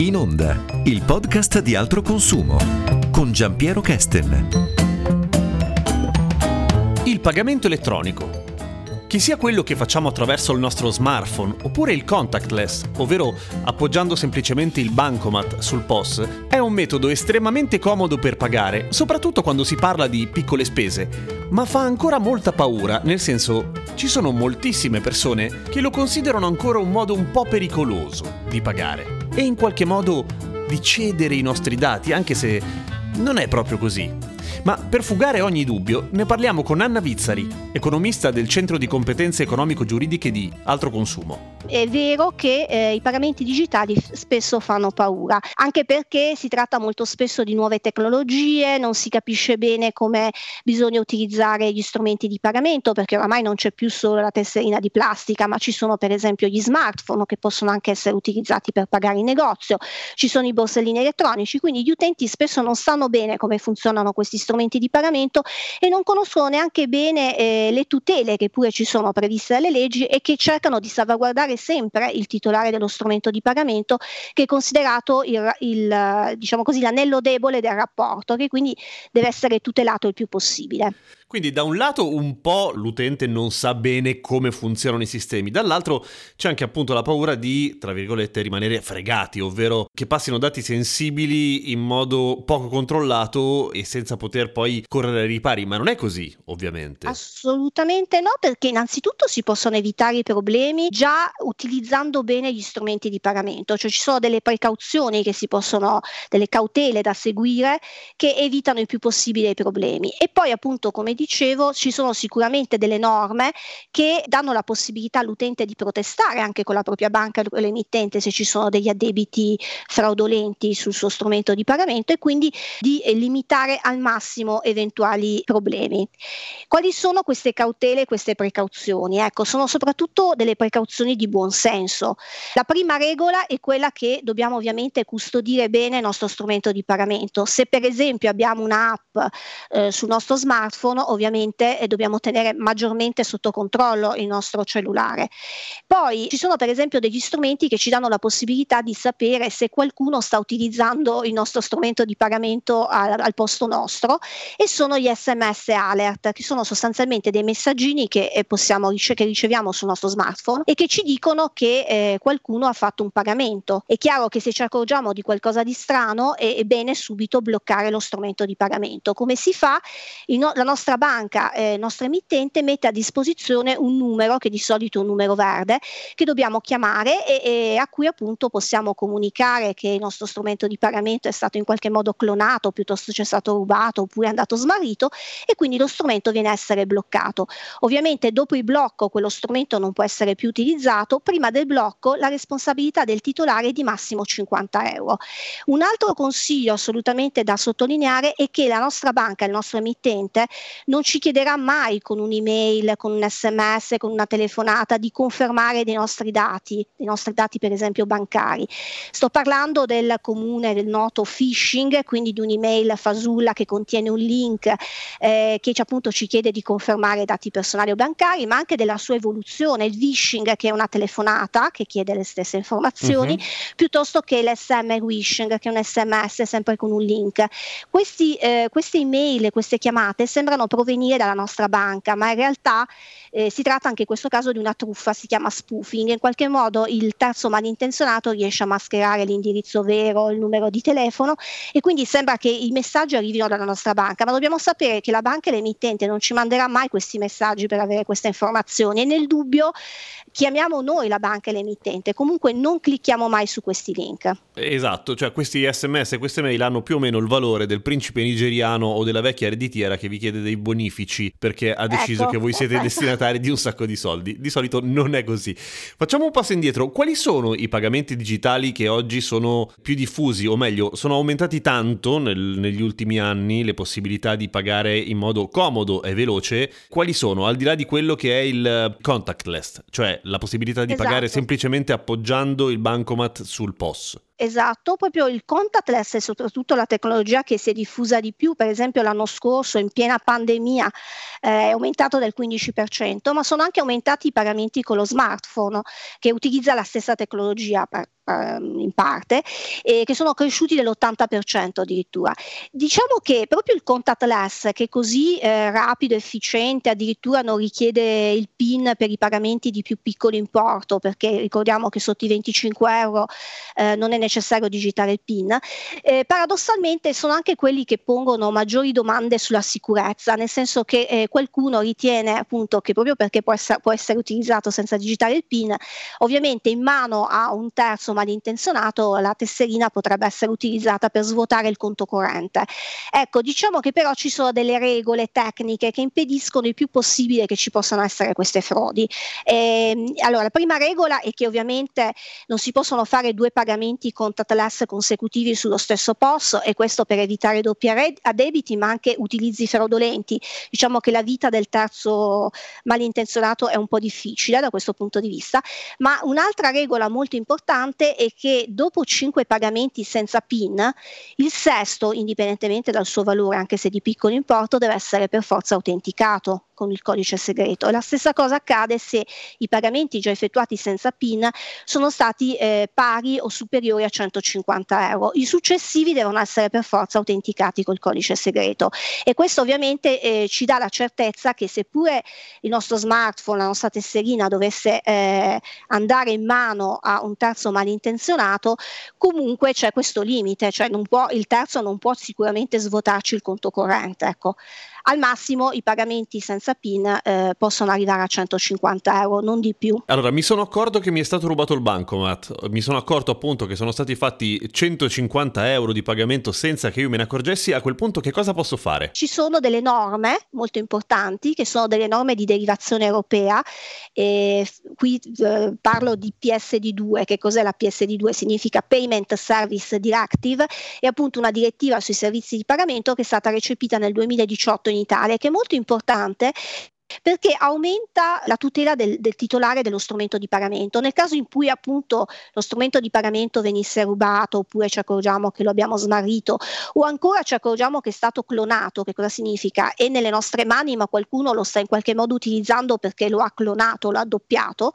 In onda, il podcast di altro consumo con Giampiero Kesten. Il pagamento elettronico. Che sia quello che facciamo attraverso il nostro smartphone oppure il contactless, ovvero appoggiando semplicemente il bancomat sul POS, è un metodo estremamente comodo per pagare, soprattutto quando si parla di piccole spese, ma fa ancora molta paura, nel senso ci sono moltissime persone che lo considerano ancora un modo un po' pericoloso di pagare e in qualche modo di cedere i nostri dati, anche se non è proprio così. Ma per fugare ogni dubbio, ne parliamo con Anna Vizzari, economista del Centro di Competenze Economico-Giuridiche di Altro Consumo. È vero che eh, i pagamenti digitali spesso fanno paura, anche perché si tratta molto spesso di nuove tecnologie, non si capisce bene come bisogna utilizzare gli strumenti di pagamento, perché oramai non c'è più solo la tesserina di plastica, ma ci sono per esempio gli smartphone che possono anche essere utilizzati per pagare in negozio, ci sono i borsellini elettronici, quindi gli utenti spesso non sanno bene come funzionano questi strumenti di pagamento e non conoscono neanche bene eh, le tutele che pure ci sono previste dalle leggi e che cercano di salvaguardare sempre il titolare dello strumento di pagamento che è considerato il, il, diciamo così, l'anello debole del rapporto che quindi deve essere tutelato il più possibile. Quindi da un lato un po' l'utente non sa bene come funzionano i sistemi, dall'altro c'è anche appunto la paura di, tra virgolette, rimanere fregati, ovvero che passino dati sensibili in modo poco controllato e senza poter poi correre ai ripari, ma non è così, ovviamente. Assolutamente no, perché innanzitutto si possono evitare i problemi già utilizzando bene gli strumenti di pagamento, cioè ci sono delle precauzioni che si possono, delle cautele da seguire che evitano il più possibile i problemi. E poi appunto, come dicevo, ci sono sicuramente delle norme che danno la possibilità all'utente di protestare anche con la propria banca o l'emittente se ci sono degli addebiti fraudolenti sul suo strumento di pagamento e quindi di limitare al massimo eventuali problemi. Quali sono queste cautele, queste precauzioni? Ecco, sono soprattutto delle precauzioni di buon senso. La prima regola è quella che dobbiamo ovviamente custodire bene il nostro strumento di pagamento. Se per esempio abbiamo un'app eh, sul nostro smartphone, ovviamente eh, dobbiamo tenere maggiormente sotto controllo il nostro cellulare. Poi ci sono per esempio degli strumenti che ci danno la possibilità di sapere se qualcuno sta utilizzando il nostro strumento di pagamento al, al posto nostro e sono gli sms alert che sono sostanzialmente dei messaggini che, eh, possiamo, che riceviamo sul nostro smartphone e che ci dicono che eh, qualcuno ha fatto un pagamento. È chiaro che se ci accorgiamo di qualcosa di strano è, bene subito bloccare lo strumento di pagamento. Come si fa? No, la nostra banca, eh, nostra emittente, mette a disposizione un numero, che di solito è un numero verde, che dobbiamo chiamare e, e a cui appunto possiamo comunicare che il nostro strumento di pagamento è stato in qualche modo clonato, piuttosto ci è stato rubato oppure è andato smarrito e quindi lo strumento viene a essere bloccato. Ovviamente dopo il blocco quello strumento non può essere più utilizzato, prima del blocco la responsabilità del titolare è di massimo 50 euro. Un altro consiglio assolutamente da sottolineare è che la nostra banca, il nostro emittente, non ci chiederà mai con un'email, con un sms, con una telefonata di confermare dei nostri dati, dei nostri dati per esempio bancari. Sto parlando del comune, del noto phishing, quindi di un'email fasulla che contiene un link eh, che ci, appunto ci chiede di confermare dati personali o bancari, ma anche della sua evoluzione, il phishing che è una telefonata che chiede le stesse informazioni, uh-huh. piuttosto che l'SM wishing che è un sms sempre con un link. Questi, eh, queste email, queste chiamate sembrano provenire dalla nostra banca, ma in realtà eh, si tratta anche in questo caso di una truffa, si chiama spoofing. In qualche modo il terzo malintenzionato riesce a mascherare l'indirizzo vero, il numero di telefono e quindi sembra che i messaggi arrivino dalla nostra banca, ma dobbiamo sapere che la banca e l'emittente non ci manderà mai questi messaggi per avere queste informazioni e nel dubbio chiamiamo noi la banca e l'emittente, comunque non clicchiamo mai su questi link. Esatto, cioè questi sms e queste mail hanno più o meno il valore del principe nigeriano o della vecchia ereditiera che vi chiede dei bonifici perché ha deciso ecco, che voi siete destinatari di un sacco di soldi. Di solito non è così. Facciamo un passo indietro. Quali sono i pagamenti digitali che oggi sono più diffusi, o meglio, sono aumentati tanto nel, negli ultimi anni le possibilità di pagare in modo comodo e veloce? Quali sono, al di là di quello che è il contactless, cioè la possibilità di esatto. pagare semplicemente appoggiando il bancomat sul POS? Esatto, proprio il contactless e soprattutto la tecnologia che si è diffusa di più, per esempio l'anno scorso in piena pandemia eh, è aumentato del 15%, ma sono anche aumentati i pagamenti con lo smartphone che utilizza la stessa tecnologia per, Ehm, in parte, e che sono cresciuti dell'80% addirittura. Diciamo che proprio il contactless, che è così eh, rapido, efficiente, addirittura non richiede il PIN per i pagamenti di più piccolo importo, perché ricordiamo che sotto i 25 euro eh, non è necessario digitare il PIN, eh, paradossalmente sono anche quelli che pongono maggiori domande sulla sicurezza, nel senso che eh, qualcuno ritiene appunto che proprio perché può essere, può essere utilizzato senza digitare il PIN, ovviamente in mano a un terzo malintenzionato la tesserina potrebbe essere utilizzata per svuotare il conto corrente. Ecco, diciamo che però ci sono delle regole tecniche che impediscono il più possibile che ci possano essere queste frodi. E, ehm, allora, la prima regola è che ovviamente non si possono fare due pagamenti contactless consecutivi sullo stesso POS e questo per evitare doppi addebiti ma anche utilizzi fraudolenti. Diciamo che la vita del terzo malintenzionato è un po' difficile da questo punto di vista, ma un'altra regola molto importante è che dopo cinque pagamenti senza PIN, il sesto, indipendentemente dal suo valore, anche se di piccolo importo, deve essere per forza autenticato con il codice segreto. La stessa cosa accade se i pagamenti già effettuati senza PIN sono stati eh, pari o superiori a 150 euro. I successivi devono essere per forza autenticati col codice segreto. E questo ovviamente eh, ci dà la certezza che seppure il nostro smartphone, la nostra tesserina dovesse eh, andare in mano a un terzo malintenzionato, comunque c'è questo limite, cioè può, il terzo non può sicuramente svuotarci il conto corrente. Ecco. Al massimo i pagamenti senza PIN eh, possono arrivare a 150 euro, non di più. Allora, mi sono accorto che mi è stato rubato il bancomat, mi sono accorto appunto che sono stati fatti 150 euro di pagamento senza che io me ne accorgessi, a quel punto che cosa posso fare? Ci sono delle norme molto importanti, che sono delle norme di derivazione europea, e qui eh, parlo di PSD2, che cos'è la PSD2? Significa Payment Service Directive, è appunto una direttiva sui servizi di pagamento che è stata recepita nel 2018 in Italia, che è molto importante perché aumenta la tutela del, del, titolare dello strumento di pagamento. Nel caso in cui appunto lo strumento di pagamento venisse rubato oppure ci accorgiamo che lo abbiamo smarrito o ancora ci accorgiamo che è stato clonato, che cosa significa? È nelle nostre mani ma qualcuno lo sta in qualche modo utilizzando perché lo ha clonato, lo ha doppiato,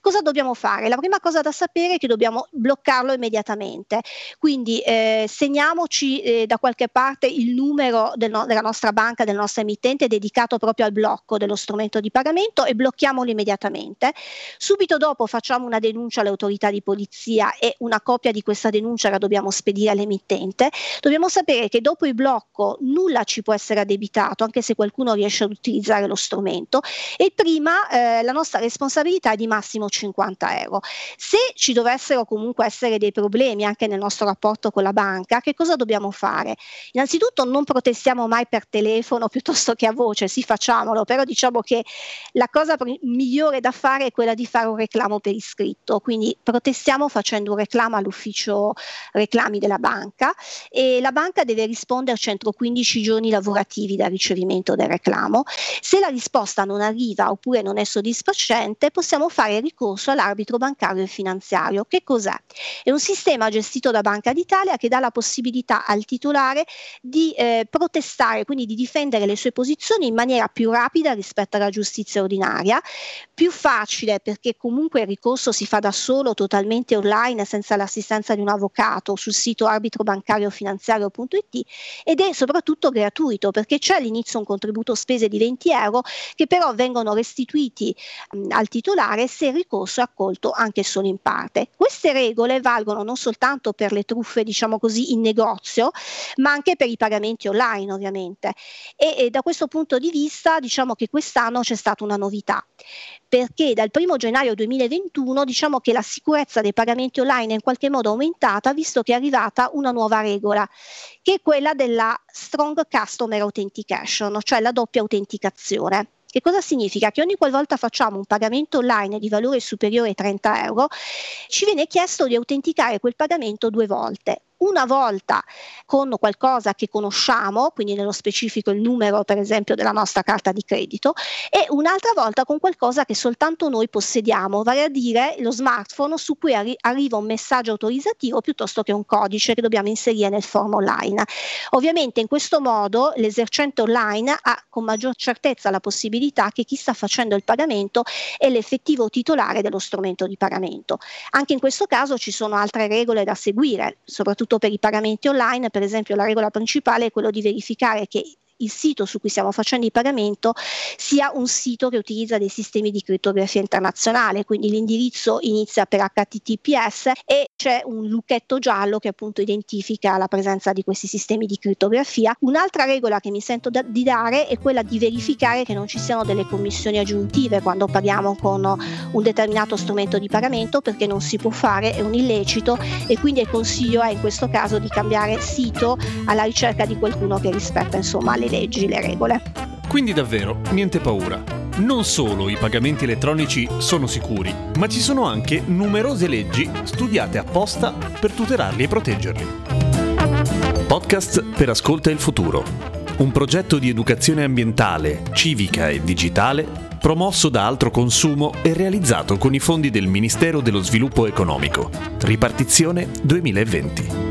cosa dobbiamo fare? La prima cosa da sapere è che dobbiamo bloccarlo immediatamente. Quindi eh, segniamoci eh, da qualche parte il numero del no- della nostra banca, del nostro emittente dedicato proprio al blocco dello strumento di pagamento e blocchiamolo immediatamente. Subito dopo facciamo una denuncia alle autorità di polizia e una copia di questa denuncia la dobbiamo spedire all'emittente. Dobbiamo sapere che dopo il blocco nulla ci può essere addebitato, anche se qualcuno riesce ad utilizzare lo strumento, e prima eh, la nostra responsabilità è di massimo 50 euro. Se ci dovessero comunque essere dei problemi anche nel nostro rapporto con la banca, che cosa dobbiamo fare? Innanzitutto non protestiamo mai per telefono piuttosto che a voce, sì facciamolo, però diciamo diciamo che la cosa migliore da fare è quella di fare un reclamo per iscritto, quindi protestiamo facendo un reclamo all'ufficio reclami della banca e la banca deve risponderci entro 15 giorni lavorativi dal ricevimento del reclamo. Se la risposta non arriva oppure non è soddisfacente, possiamo fare ricorso all'arbitro bancario e finanziario. Che cos'è? È un sistema gestito da Banca d'Italia che dà la possibilità al titolare di eh, protestare, quindi di difendere le sue posizioni in maniera più rapida rispetto rispetto alla giustizia ordinaria, più facile perché comunque il ricorso si fa da solo, totalmente online, senza l'assistenza di un avvocato sul sito arbitrobancariofinanziario.it ed è soprattutto gratuito perché c'è all'inizio un contributo spese di 20 euro che però vengono restituiti mh, al titolare se il ricorso è accolto anche solo in parte. Queste regole valgono non soltanto per le truffe, diciamo così, in negozio, ma anche per i pagamenti online ovviamente. E, e da questo punto di vista diciamo che quest'anno c'è stata una novità perché dal 1 gennaio 2021 diciamo che la sicurezza dei pagamenti online è in qualche modo aumentata visto che è arrivata una nuova regola che è quella della strong customer authentication, cioè la doppia autenticazione. Che cosa significa? Che ogni qualvolta facciamo un pagamento online di valore superiore ai 30 euro, ci viene chiesto di autenticare quel pagamento due volte una volta con qualcosa che conosciamo, quindi nello specifico il numero per esempio della nostra carta di credito, e un'altra volta con qualcosa che soltanto noi possediamo, vale a dire lo smartphone su cui arri- arriva un messaggio autorizzativo piuttosto che un codice che dobbiamo inserire nel form online. Ovviamente in questo modo l'esercente online ha con maggior certezza la possibilità che chi sta facendo il pagamento è l'effettivo titolare dello strumento di pagamento. Anche in questo caso ci sono altre regole da seguire, soprattutto per i pagamenti online, per esempio la regola principale è quello di verificare che il sito su cui stiamo facendo il pagamento sia un sito che utilizza dei sistemi di crittografia internazionale, quindi l'indirizzo inizia per HTTPS e c'è un lucchetto giallo che appunto identifica la presenza di questi sistemi di crittografia. Un'altra regola che mi sento da, di dare è quella di verificare che non ci siano delle commissioni aggiuntive quando paghiamo con un determinato strumento di pagamento perché non si può fare, è un illecito e quindi il consiglio è in questo caso di cambiare sito alla ricerca di qualcuno che rispetta insomma le le leggi, le regole. Quindi davvero, niente paura. Non solo i pagamenti elettronici sono sicuri, ma ci sono anche numerose leggi studiate apposta per tutelarli e proteggerli. Podcast per Ascolta il Futuro. Un progetto di educazione ambientale, civica e digitale promosso da Altro Consumo e realizzato con i fondi del Ministero dello Sviluppo Economico. Ripartizione 2020.